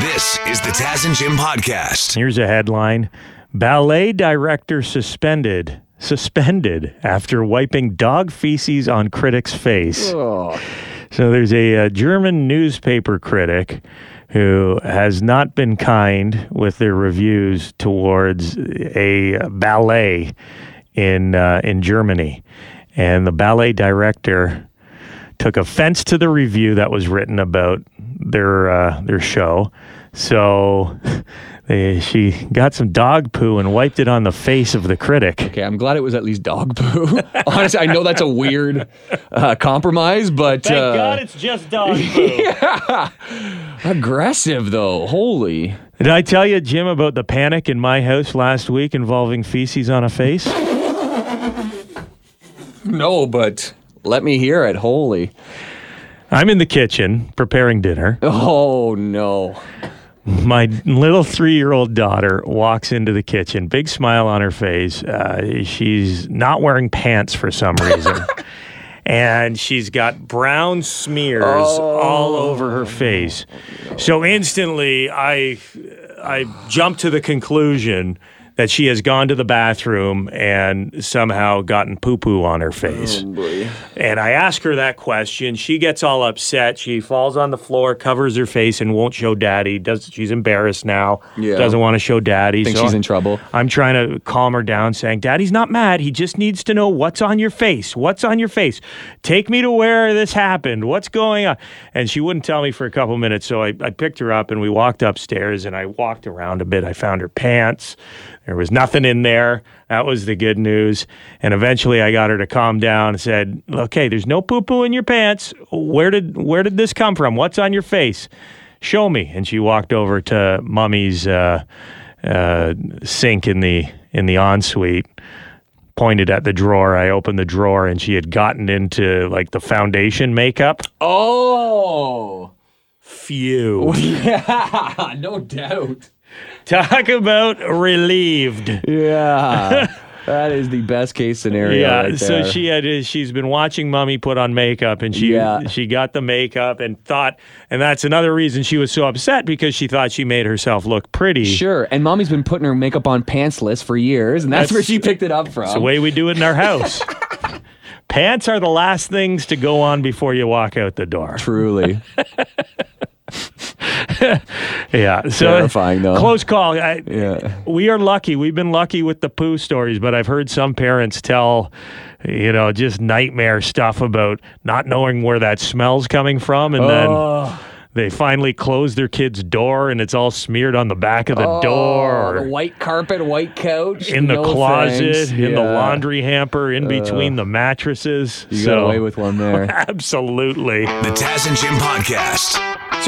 This is the Taz and Jim podcast. Here's a headline Ballet director suspended. Suspended after wiping dog feces on critic's face. Oh. So there's a, uh German newspaper critic who has not been kind with their reviews towards a ballet in uh, in Germany, and the ballet director took offense to the review that was written about their uh, their show. So they, she got some dog poo and wiped it on the face of the critic. Okay, I'm glad it was at least dog poo. Honestly, I know that's a weird uh, compromise, but Thank uh, God it's just dog poo. Yeah. aggressive though. Holy. Did I tell you, Jim, about the panic in my house last week involving feces on a face? No, but let me hear it. Holy. I'm in the kitchen preparing dinner. Oh no. My little three year old daughter walks into the kitchen, big smile on her face. Uh, she's not wearing pants for some reason. and she's got brown smears all over her face. So instantly, I, I jumped to the conclusion that she has gone to the bathroom and somehow gotten poo poo on her face. Oh, and I ask her that question. She gets all upset. She falls on the floor, covers her face, and won't show daddy. Does she's embarrassed now? Yeah. Doesn't want to show daddy. Think So she's in trouble. I'm trying to calm her down, saying, Daddy's not mad. He just needs to know what's on your face. What's on your face? Take me to where this happened. What's going on? And she wouldn't tell me for a couple minutes. So I, I picked her up and we walked upstairs and I walked around a bit. I found her pants. There was nothing in there. That was the good news. And eventually I got her to calm down and said, Okay, there's no poo poo in your pants. Where did where did this come from? What's on your face? Show me. And she walked over to mommy's uh, uh, sink in the in the ensuite pointed at the drawer i opened the drawer and she had gotten into like the foundation makeup Oh. phew Yeah, no doubt. Talk about relieved Yeah. that is the best case scenario. yeah right so she had she's been watching mommy put on makeup and she Yeah. she got the makeup and thought and that's another reason she was so upset because she thought she made herself look pretty Sure, and mommy's been putting her makeup on pantsless for years, and that's, That's- where she picked it up from. It's the way we do it in our house pants are the last things to go on before you walk out the door Truly. Yeah, so Terrifying, though. Close call. I, Yeah. we are lucky. We've been lucky with the poo stories, but I've heard some parents tell, you know, just nightmare stuff about not knowing where that smell's coming from, and then Oh. they finally close their kid's door, and it's all smeared on the back of the Oh, door. the white carpet, white couch. in the no closet, thanks. in the laundry hamper, in between the mattresses. You so, got away with one there. Absolutely. The Taz and Jim podcast.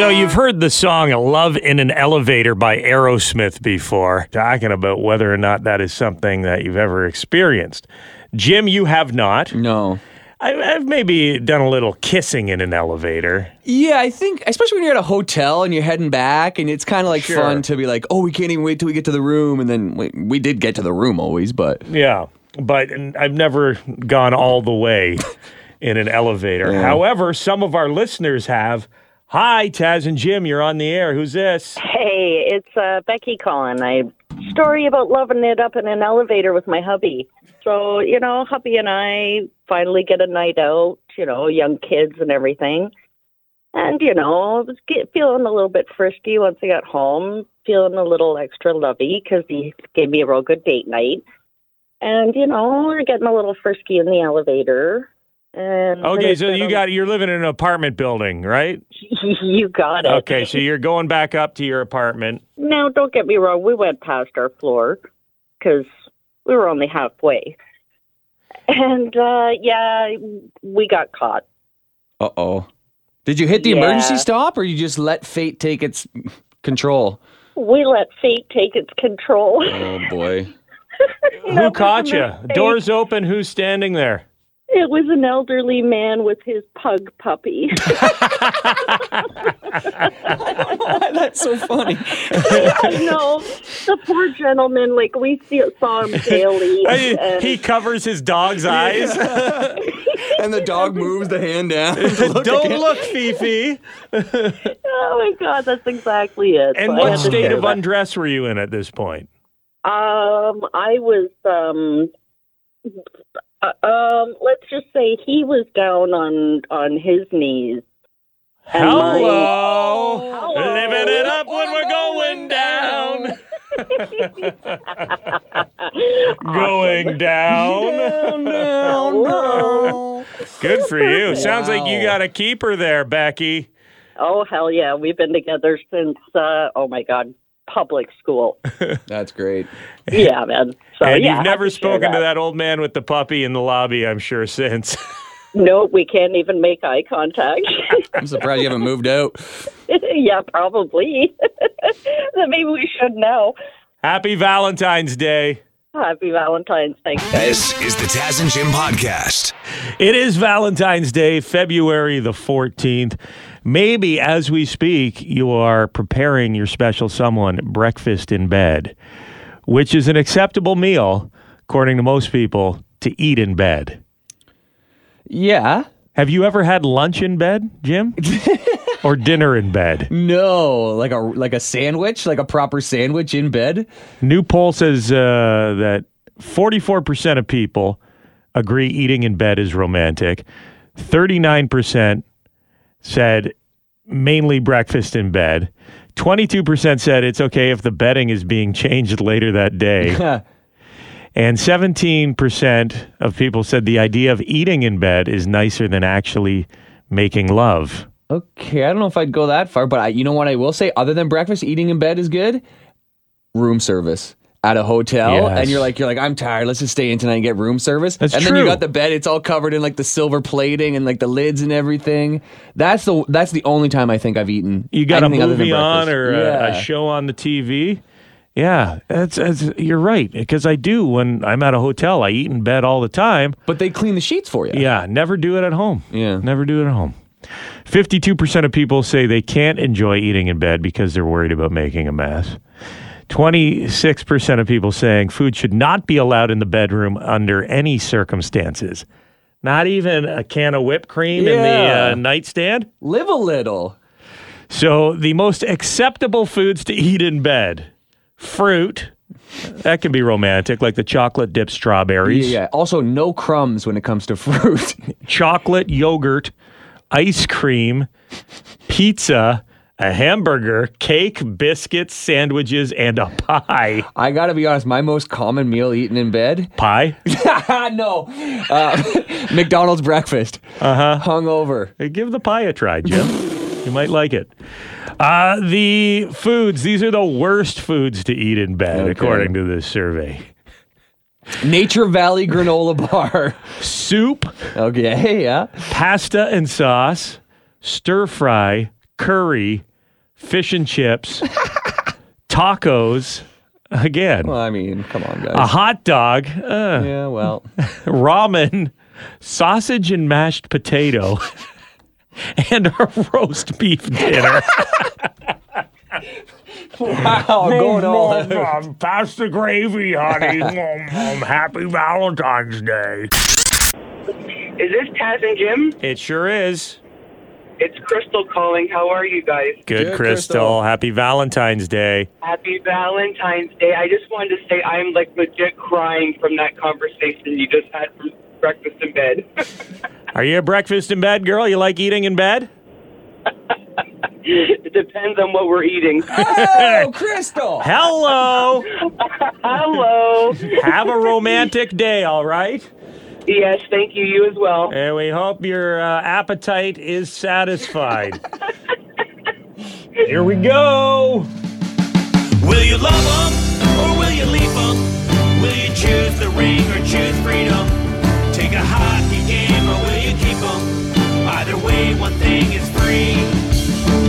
So you've heard the song "Love in an Elevator" by Aerosmith before, talking about whether or not that is something that you've ever experienced. Jim, you have not. no. I, I've maybe done a little kissing in an elevator. Yeah, I think, especially when you're at a hotel and you're heading back, and it's kind of like Sure. fun to be like, oh, we can't even wait till we get to the room. And then we, we did get to the room always, but Yeah, but I've never gone all the way in an elevator. Yeah. However, some of our listeners have. Hi, Taz and Jim, you're on the air. Who's this? Hey, it's uh, Becky calling. I story about loving it up in an elevator with my hubby. So you know, hubby and I finally get a night out. You know, young kids and everything. And you know, I was get, feeling a little bit frisky once I got home. Feeling a little extra lovey because he gave me a real good date night. And you know, we're getting a little frisky in the elevator. And Okay, so you got you're living in an apartment building, right? you got it. Okay, so you're going back up to your apartment. Now, don't get me wrong. We went past our floor because we were only halfway. And uh, yeah, we got caught. uh oh. Did you hit the Yeah. emergency stop, or you just let fate take its control? We let fate take its control. Oh boy. Who caught you? Doors open. Who's standing there? It was an elderly man with his pug puppy. That's so funny. I know. The poor gentleman, like, we see, saw him daily. and- he covers his dog's eyes. and the dog moves the hand down. Don't look, Fifi. oh, my God, that's exactly it. And So what state of that. undress were you in at this point? Um, I was, um, uh, um, let's just say he was down on on his knees. And my- Hello. Hello. Living it up when we're going down. going down. Hello. Good for you. Sounds like you got a keeper there, Becky. Oh hell yeah, we've been together since uh, oh my god, public school. That's great. Yeah, man. So and yeah, you've never had to share spoken to that old man with the puppy in the lobby, I'm sure, since. No, we can't even make eye contact. I'm surprised you haven't moved out. yeah, probably. Maybe we should know. Happy Valentine's Day. Happy Valentine's. Thanks. This is the Taz and Jim podcast. It is Valentine's Day, February the 14th. Maybe as we speak, you are preparing your special someone breakfast in bed, which is an acceptable meal, according to most people, to eat in bed. Yeah. Have you ever had lunch in bed, Jim? or dinner in bed? No, like a like a sandwich, like a proper sandwich in bed. New poll says uh, that 44% of people agree eating in bed is romantic. 39% said mainly breakfast in bed. 22% said it's okay if the bedding is being changed later that day. and 17% of people said the idea of eating in bed is nicer than actually making love. Okay, I don't know if I'd go that far, but I, you know what I will say? Other than breakfast, eating in bed is good. Room service at a hotel, Yes. and you're like, you're like, I'm tired. Let's just stay in tonight and get room service. That's and then you got the bed; it's all covered in like the silver plating and like the lids and everything. That's the that's the only time I think I've eaten. You got a anything other than movie on or a, a show on the TV. Yeah, that's, that's you're right because I do when I'm at a hotel. I eat in bed all the time. but they clean the sheets for you. Yeah, never do it at home. Yeah. never do it at home. Fifty-two percent of people say they can't enjoy eating in bed because they're worried about making a mess. Twenty-six percent of people saying food should not be allowed in the bedroom under any circumstances. Not even a can of whipped cream in the uh, nightstand. Live a little. So the most acceptable foods to eat in bed: fruit. That can be romantic, like the chocolate dipped strawberries, Yeah. Also, no crumbs when it comes to fruit. chocolate yogurt, ice cream, pizza, a hamburger, cake, biscuits, sandwiches, and a pie. I gotta be honest. My most common meal eaten in bed. Pie? no, uh, McDonald's breakfast. Uh huh. Hungover. Hey, Give the pie a try, Jim. you might like it. Uh, the foods, these are the worst foods to eat in bed, Okay. according to this survey. Nature Valley granola bar. Soup, Okay, yeah. pasta and sauce, stir fry, curry, fish and chips, tacos, again, Well, I mean, come on, guys. a hot dog, uh, Yeah, well, ramen, sausage and mashed potato, and a roast beef dinner. wow, going all out. Um, Pass the gravy, honey. Um, um, Happy Valentine's Day. Is this Taz and Jim? It sure is. It's Crystal calling. How are you guys? Good, Good, Crystal. Crystal. Happy Valentine's Day. Happy Valentine's Day. I just wanted to say I'm like legit crying from that conversation you just had from breakfast in bed. Are you a breakfast in bed girl? You like eating in bed? it depends on what we're eating. Oh, Crystal. Hello. Hello. Have a romantic day, all right? Yes, thank you. You as well. And we hope your uh, appetite is satisfied. Here we go. Will you love them or will you leave them? Will you choose the ring or choose freedom? Take a hockey game or will you keep them? Either way, one thing is free.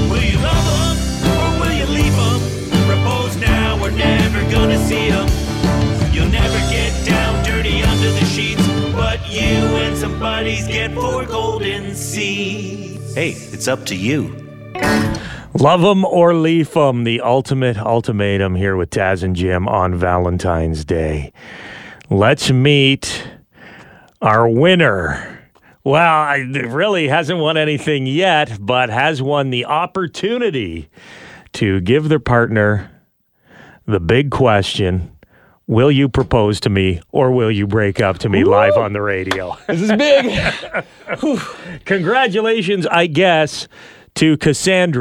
Will you love them or will you leave them? Propose now, we're never gonna see them. You'll never get down dirty under the sheets, but you and somebody see. Hey, it's up to you. Love Love 'em or leave leave 'em, the ultimate ultimatum here with Taz and Jim on Valentine's Day. Let's meet our winner. Well, I really hasn't won anything yet, but has won the opportunity to give their partner the big question Will you propose to me or will you break up to me live on the radio? This is big. Congratulations, I guess, to Cassandra.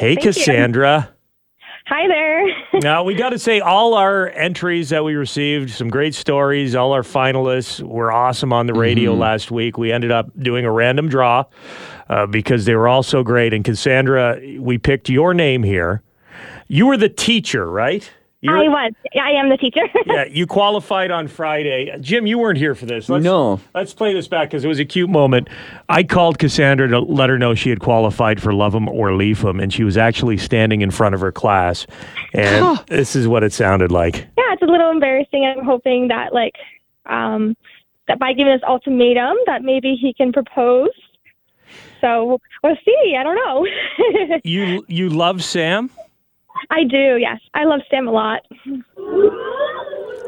Hey, Thank you. Cassandra. Hi there. now, we got to say, all our entries that we received, some great stories. All our finalists were awesome on the radio last week. We ended up doing a random draw uh, because they were all so great. And Cassandra, we picked your name here. You were the teacher, right? You I was. I am the teacher. yeah, you qualified on Friday. Jim, you weren't here for this. Let's, No. Let's play this back because it was a cute moment. I called Cassandra to let her know she had qualified for Love 'em or Leave 'em, and she was actually standing in front of her class. And this is what it sounded like. yeah, it's a little embarrassing. I'm hoping that like um that by giving this ultimatum that maybe he can propose. So we'll see. I don't know. You you love Sam? I do. Yes, I love Sam a lot.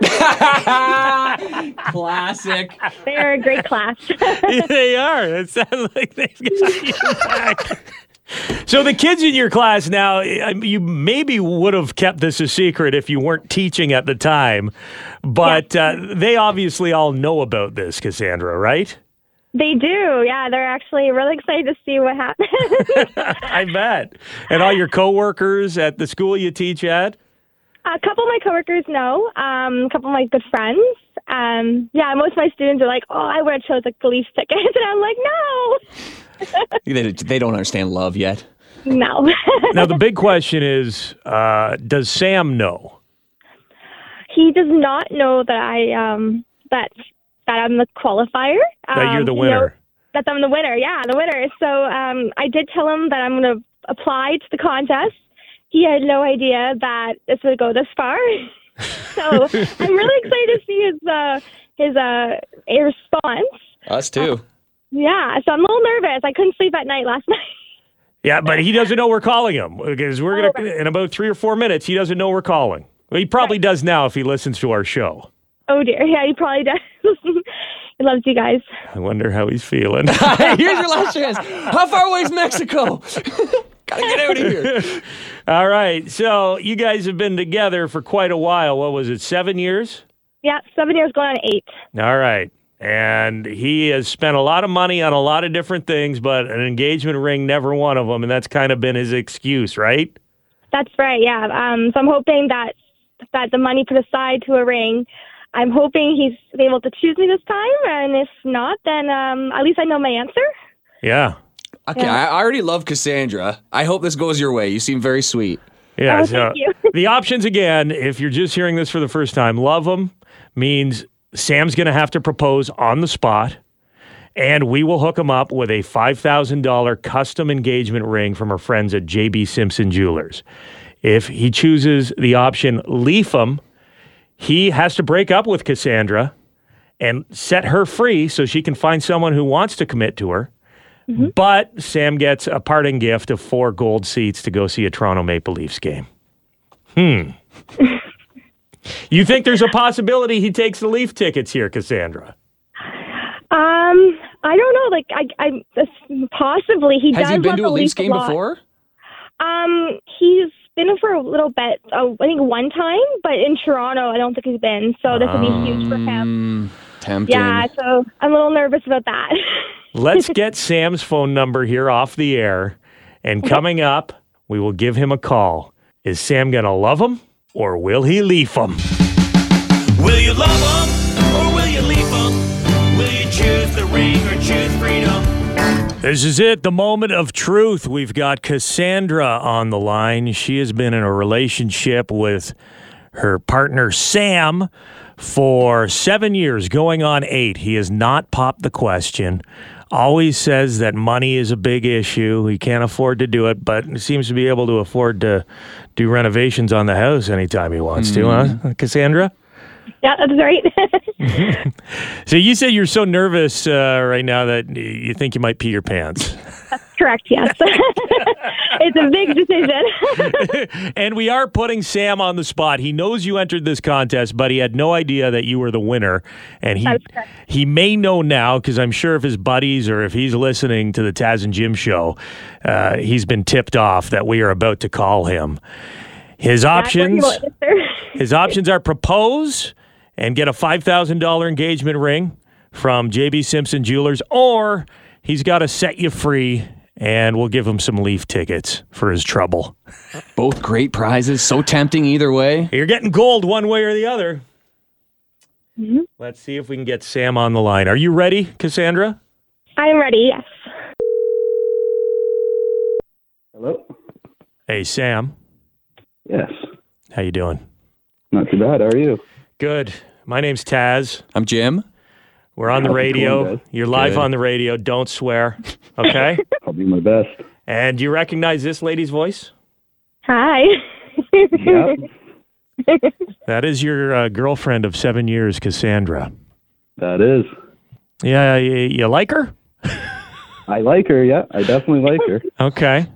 Classic. They're a great class. they are. It sounds like they've got you back. So the kids in your class now, you maybe would have kept this a secret if you weren't teaching at the time, but uh, they obviously all know about this, Cassandra, right? They do. Yeah, they're actually really excited to see what happens. I bet. And all your coworkers at the school you teach at. a couple of my coworkers know. Um, a couple of my good friends. Um, yeah, most of my students are like, "Oh, I would have chose like the Leafs tickets," and I'm like, "No, they, they don't understand love yet. no." Now the big question is, uh, does Sam know? he does not know that I um that that I'm the qualifier. That you're Um, the he winner. knows that I'm the winner. Yeah, the winner. So um, I did tell him that I'm going to apply to the contest. He had no idea that this would go this far. so I'm really excited to see his uh, his uh, a response. Us too. Yeah, so I'm a little nervous. I couldn't sleep at night last night. Yeah, but he doesn't know we're calling him because we're gonna in about three or four minutes. He doesn't know we're calling. Well, he probably does now if he listens to our show. Oh dear. Yeah, he probably does. he loves you guys. I wonder how he's feeling. Here's your last chance. How far away is Mexico? Gotta get out of here. All right, so you guys have been together for quite a while. What was it, seven years? Yeah, seven years going on eight. All right. And he has spent a lot of money on a lot of different things, but an engagement ring never one of them, and that's kind of been his excuse, right? That's right. Yeah. Um, so I'm hoping that that the money put aside to a ring. I'm hoping he's able to choose me this time, and if not, then um, at least I know my answer. Yeah. Okay, I I already love Cassandra. I hope this goes your way. You seem very sweet. Yeah. Oh, so thank you. the options again, if you're just hearing this for the first time, love them means Sam's going to have to propose on the spot, and we will hook him up with a $5,000 custom engagement ring from our friends at JB Simpson Jewelers. If he chooses the option leave him, he has to break up with Cassandra and set her free so she can find someone who wants to commit to her. But Sam gets a parting gift of four gold seats to go see a Toronto Maple Leafs game. Hmm. you think there's a possibility he takes the Leaf tickets here, Cassandra? Um, I don't know. Like, I, I possibly he Has does he been to a Leafs Leafs game lot. before? Um, he's been for a little bit. Oh, I think one time, but in Toronto, I don't think he's been. So this would be um, huge for him. Tempting. Yeah. So I'm a little nervous about that. Let's get Sam's phone number here off the air. And coming up, we will give him a call. Is Sam going to love him or will he leave him? Will you love him or will you leave him? Will you choose the ring or choose freedom? This is it, the moment of truth. We've got Cassandra on the line. She has been in a relationship with her partner, Sam, for seven years, going on eight. He has not popped the question. Always says that money is a big issue. He can't afford to do it, but seems to be able to afford to do renovations on the house anytime he wants to, huh, mm-hmm. Cassandra? Yeah, that's right. So you said you're so nervous uh, right now that you think you might pee your pants. That's Correct, yes. it's a big decision. and we are putting Sam on the spot. He knows you entered this contest, but he had no idea that you were the winner. And he he may know now because I'm sure if his buddies or if he's listening to the Taz and Jim show, uh, he's been tipped off that we are about to call him. His options. That's what you want, His options are propose and get a $5,000 engagement ring from JB Simpson Jewelers, or he's got to set you free and we'll give him some Leaf tickets for his trouble. Both great prizes, so tempting either way. You're getting gold one way or the other. Mm-hmm. Let's see if we can get Sam on the line. Are you ready, Cassandra? I'm ready, yes. Hello. Hey, Sam. Yes. How you doing? Not too bad. How are you? Good. My name's Taz. I'm Jim. We're on the How's it radio. going, guys? You're live Good. on the radio. Don't swear. Okay? I'll do my best. and do you recognize this lady's voice? Hi. Yeah. That is your uh, girlfriend of seven years, Cassandra. that is. Yeah, you, you like her? I like her. Yeah, I definitely like her. Okay.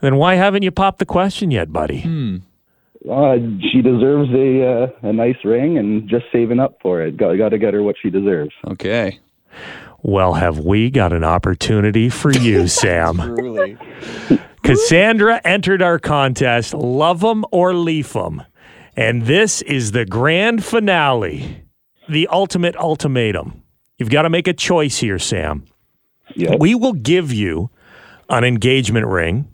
Then why haven't you popped the question yet, buddy? Uh, she deserves a uh, a nice ring, and just saving up for it. Got got to get her what she deserves. Okay. Well, have we got an opportunity for you, Sam? Truly. Cassandra entered our contest, Love 'em or Leaf 'em. And this is the grand finale, the ultimate ultimatum. You've got to make a choice here, Sam. Yeah. We will give you an engagement ring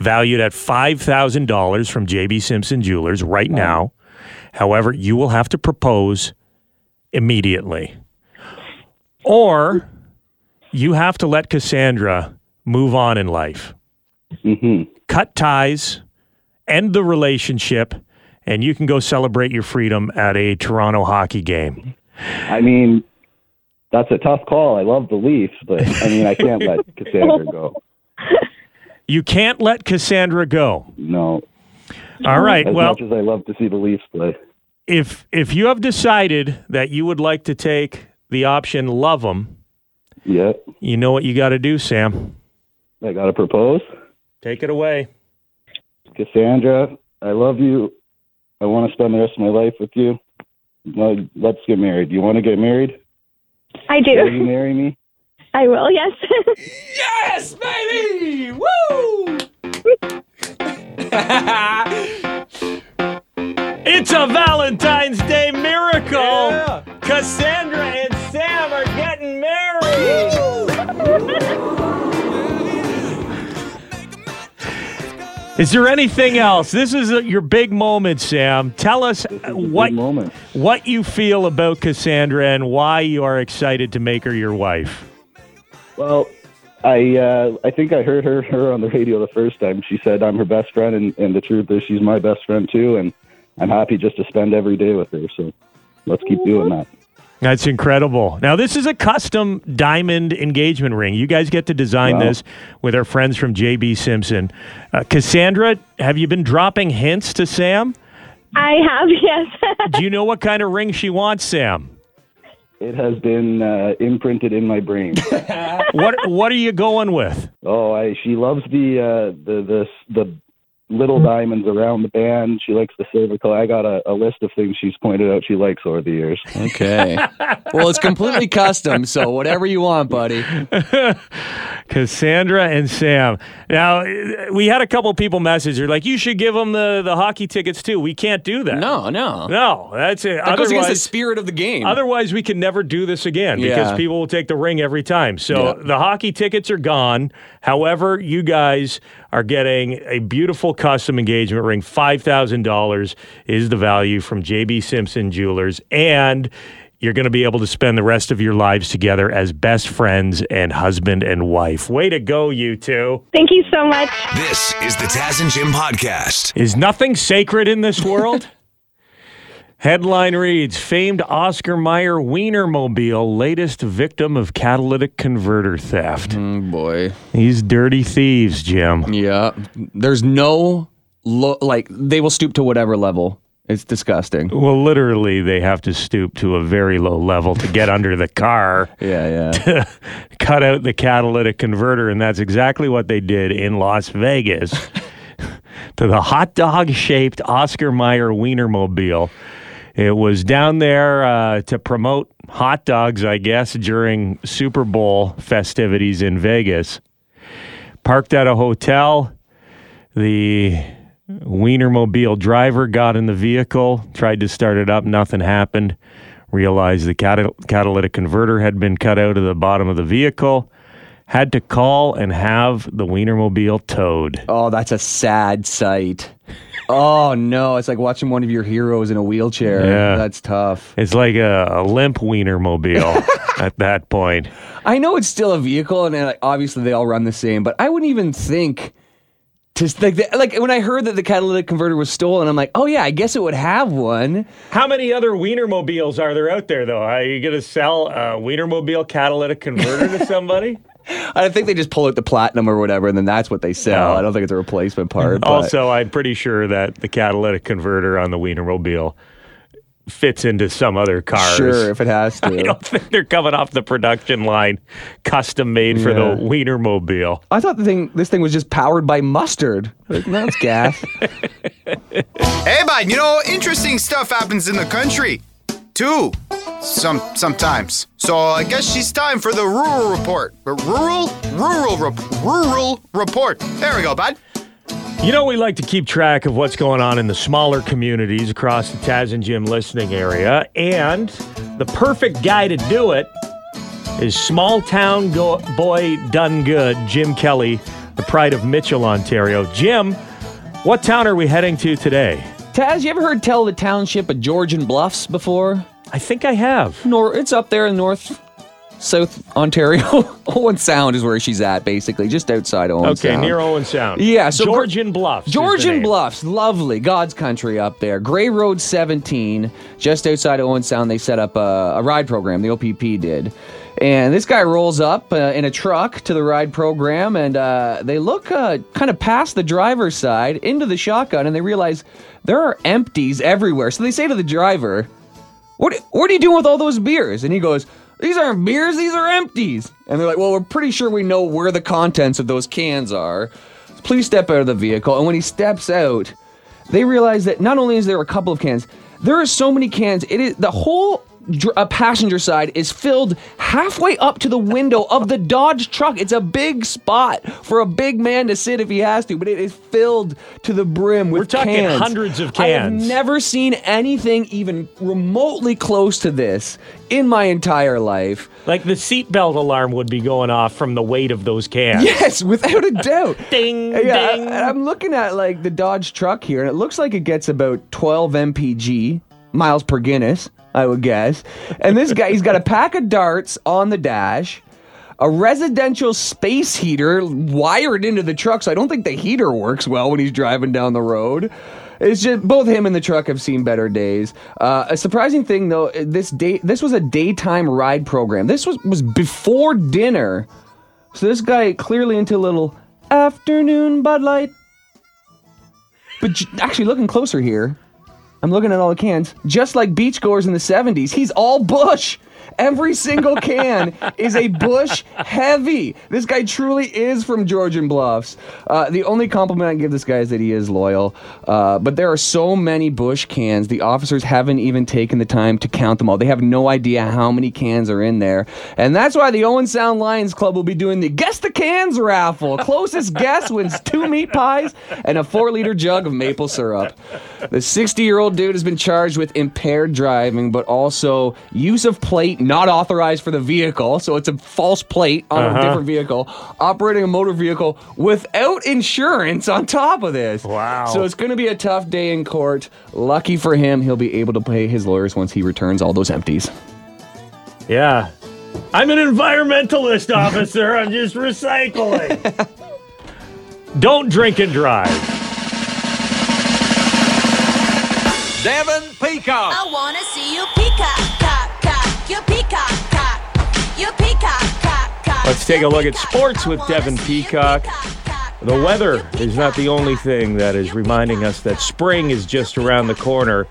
valued at $5,000 from JB Simpson Jewelers right now. However, you will have to propose immediately. Or you have to let Cassandra move on in life hmm cut ties, end the relationship, and you can go celebrate your freedom at a Toronto hockey game. I mean, that's a tough call. I love the Leafs, but I mean, I can't let Cassandra go. You can't let Cassandra go. No. All right. As Well, much as I love to see the Leafs play. if if you have decided that you would like to take the option love them, Yeah. you know what you got to do, Sam. I got to propose. Take it away. Cassandra, I love you. I want to spend the rest of my life with you. Let's get married. Do you want to get married? I do. Will you marry me? I will, yes. Yes, baby! Woo! It's a Valentine's Day miracle. Yeah. Cassandra and Sam are getting married. Is there anything else? This is uh your big moment, Sam. Tell us This is a what moment. what you feel about Cassandra and why you are excited to make her your wife. Well, I uh, I think I heard her her on the radio the first time. She said I'm her best friend, and, and the truth is she's my best friend too. And I'm happy just to spend every day with her. So let's keep doing that. That's incredible. Now, this is a custom diamond engagement ring. You guys get to design Wow. this with our friends from JB Simpson. Uh, Cassandra, have you been dropping hints to Sam? I have, yes. Do you know what kind of ring she wants, Sam? It has been uh, imprinted in my brain. What What are you going with? oh, I she loves the uh, the the the little diamonds around the band. She likes the silver color. I got a, a list of things she's pointed out she likes over the years. Okay. Well, it's completely custom, so whatever you want, buddy. Cassandra and Sam. Now, we had a couple people message. They're like, "You should give them the the hockey tickets too." We can't do that. No, no. no, that's it. That goes against the spirit of the game. Otherwise, we can never do this again because people will take the ring every time. So Yeah. the hockey tickets are gone. However, you guys are getting a beautiful custom engagement ring. $5,000 is the value from JB Simpson Jewelers. And you're going to be able to spend the rest of your lives together as best friends and husband and wife. Way to go, you two. Thank you so much. This is the Taz and Jim podcast. Is nothing sacred in this world? Headline reads Famed Oscar Mayer Wienermobile, latest victim of catalytic converter theft. Mm, boy. These dirty thieves, Jim. Yeah. There's no, lo- like, they will stoop to whatever level. It's disgusting. Well, literally, they have to stoop to a very low level to get under the car, Yeah, yeah. cut out the catalytic converter, and that's exactly what they did in Las Vegas to the hot dog shaped Oscar Mayer Wienermobile. It was down there uh, to promote hot dogs, I guess, during Super Bowl festivities in Vegas. Parked at a hotel. The Wienermobile driver got in the vehicle, tried to start it up, nothing happened. Realized the cata- catalytic converter had been cut out of the bottom of the vehicle. Had to call and have the Wienermobile towed. Oh, that's a sad sight. Oh, no. It's like watching one of your heroes in a wheelchair. Yeah. That's tough. It's like a, a limp Wienermobile at that point. I know it's still a vehicle, and uh, obviously they all run the same, but I wouldn't even think to like the, like when I heard that the catalytic converter was stolen, I'm like, oh yeah, I guess it would have one. How many other Wienermobiles are there out there, though? Are you going to sell a Wienermobile catalytic converter to somebody? I think they just pull out the platinum or whatever, and then that's what they sell. No. I don't think it's a replacement part. but- Also, I'm pretty sure that the catalytic converter on the Wienermobile fits into some other cars. sure, if it has to. I don't think they're coming off the production line, custom made for Yeah. the Wienermobile. I thought the thing, this thing was just powered by mustard. Like, no, it's gas. Hey, bud, you know, interesting stuff happens in the country. Too. Some sometimes. So I guess it's time for the rural report. The rural, rural, rep- rural report. There we go, bud. You know, we like to keep track of what's going on in the smaller communities across the Taz and Jim listening area, and the perfect guy to do it is small town go- boy done good, Jim Kelly, the pride of Mitchell, Ontario. Jim, what town are we heading to today? Taz, you ever heard tell the township of Georgian Bluffs before? I think I have. Nor it's up there in north South Ontario. Owen Sound is where she's at, basically, just outside Owen Sound. Okay, Sound. near Owen Sound. Yeah, so Georgian Bluffs. Georgian. Bluffs, lovely, God's country up there. Grey Road 17, just outside Owen Sound, they set up a, a ride program. The OPP did. And this guy rolls up uh, in a truck to the ride program, and uh, they look uh, kind of past the driver's side into the shotgun, and they realize there are empties everywhere. So they say to the driver, what, what are you doing with all those beers? And he goes, These aren't beers, these are empties. And they're like, Well, we're pretty sure we know where the contents of those cans are. Please step out of the vehicle. And when he steps out, they realize that not only is there a couple of cans, there are so many cans. It is the whole dr- uh, passenger side is filled halfway up to the window of the Dodge truck. It's a big spot for a big man to sit if he has to, but it is filled to the brim with cans. We're talking cans. hundreds of cans. I have never seen anything even remotely close to this in my entire life. Like the seatbelt alarm would be going off from the weight of those cans. Yes, without a doubt. Ding, Yeah, ding. and I'm looking at like the Dodge truck here, and it looks like it gets about 12 mpg miles per Guinness, I would guess. And this guy, he's got a pack of darts on the dash, a residential space heater wired into the truck, so I don't think the heater works well when he's driving down the road. It's just both him and the truck have seen better days. Uh, a surprising thing though, this day this was a daytime ride program. This was was before dinner. So this guy clearly into a little afternoon Bud Light. But j- actually, looking closer here, I'm looking at all the cans. Just like beachgoers in the 70s, he's all Bush. Every single can is a Busch heavy. This guy truly is from Georgian Bluffs. Uh, the only compliment I can give this guy is that he is loyal. Uh, but there are so many Busch cans, the officers haven't even taken the time to count them all. They have no idea how many cans are in there. And that's why the Owen Sound Lions Club will be doing the Guess the Cans raffle. Closest guess wins two meat pies and a four liter jug of maple syrup. The 60 year old dude has been charged with impaired driving, but also use of plate not authorized for the vehicle. So it's a false plate on Uh-huh. a different vehicle. Operating a motor vehicle without insurance on top of this. Wow. So it's going to be a tough day in court. Lucky for him, he'll be able to pay his lawyers once he returns all those empties. Yeah. I'm an environmentalist, officer. I'm just recycling. Don't drink and drive. Devin Peacock. I wanna see you peacock, Let's take a look at sports with Devin Peacock. The weather is not the only thing that is reminding us that spring is just around the corner.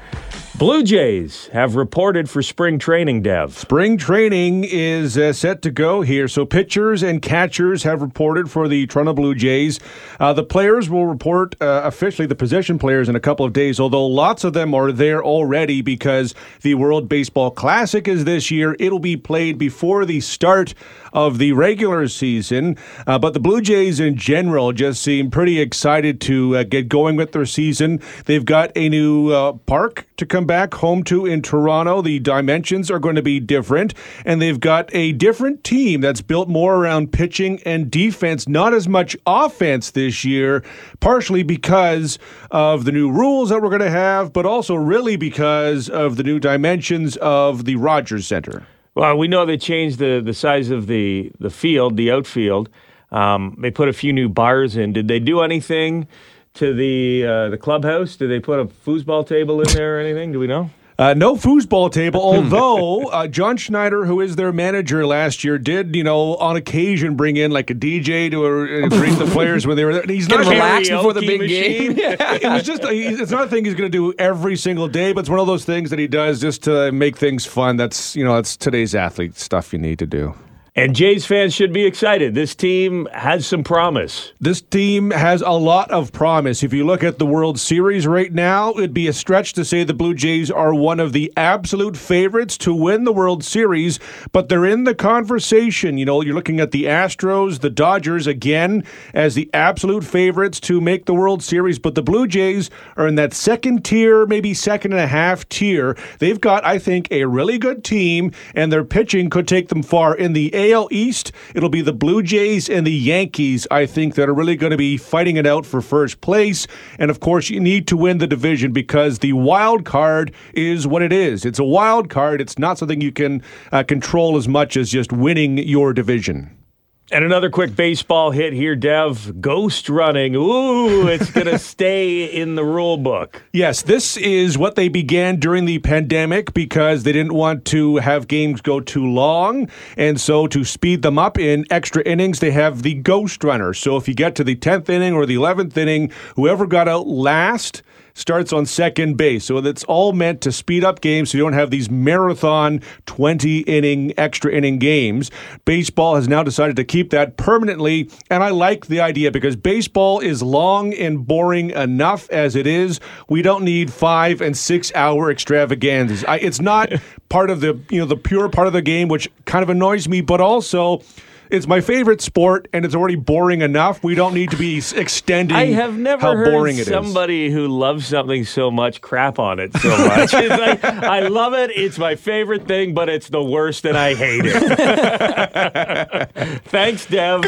Blue Jays have reported for spring training, Dev. Spring training is uh, set to go here. So, pitchers and catchers have reported for the Toronto Blue Jays. Uh, the players will report uh, officially, the position players, in a couple of days, although lots of them are there already because the World Baseball Classic is this year. It'll be played before the start of the regular season. Uh, but the Blue Jays in general just seem pretty excited to uh, get going with their season. They've got a new uh, park to come back home to in Toronto. The dimensions are going to be different, and they've got a different team that's built more around pitching and defense, not as much offense this year, partially because of the new rules that we're going to have, but also really because of the new dimensions of the Rogers Centre. Well, we know they changed the, the size of the, the field, the outfield. Um, they put a few new bars in. Did they do anything to the uh, the clubhouse? Did they put a foosball table in there or anything? Do we know? Uh, no foosball table, although uh, John Schneider, who is their manager last year, did, you know, on occasion bring in like a DJ to uh, greet the players when they were there. He's not relaxed before the big machine. game. it was just it's not a thing he's going to do every single day, but it's one of those things that he does just to make things fun. That's you know that's today's athlete stuff you need to do. And Jays fans should be excited. This team has some promise. This team has a lot of promise. If you look at the World Series right now, it'd be a stretch to say the Blue Jays are one of the absolute favorites to win the World Series, but they're in the conversation. You know, you're looking at the Astros, the Dodgers again as the absolute favorites to make the World Series, but the Blue Jays are in that second tier, maybe second and a half tier. They've got, I think, a really good team, and their pitching could take them far. In the AL East, it'll be the Blue Jays and the Yankees, I think, that are really going to be fighting it out for first place. And of course, you need to win the division because the wild card is what it is. It's a wild card, it's not something you can uh, control as much as just winning your division. And another quick baseball hit here, Dev. Ghost running. Ooh, it's going to stay in the rule book. Yes, this is what they began during the pandemic because they didn't want to have games go too long. And so, to speed them up in extra innings, they have the ghost runner. So, if you get to the 10th inning or the 11th inning, whoever got out last starts on second base. So that's all meant to speed up games so you don't have these marathon 20 inning, extra inning games. Baseball has now decided to keep that permanently, and I like the idea because baseball is long and boring enough as it is. We don't need five and six hour extravaganzas. I, it's not part of the you know the pure part of the game, which kind of annoys me, but also. It's my favorite sport, and it's already boring enough. We don't need to be extending I have never how heard boring it is. somebody who loves something so much crap on it so much. it's like, I love it. It's my favorite thing, but it's the worst, and I hate it. Thanks, Dev.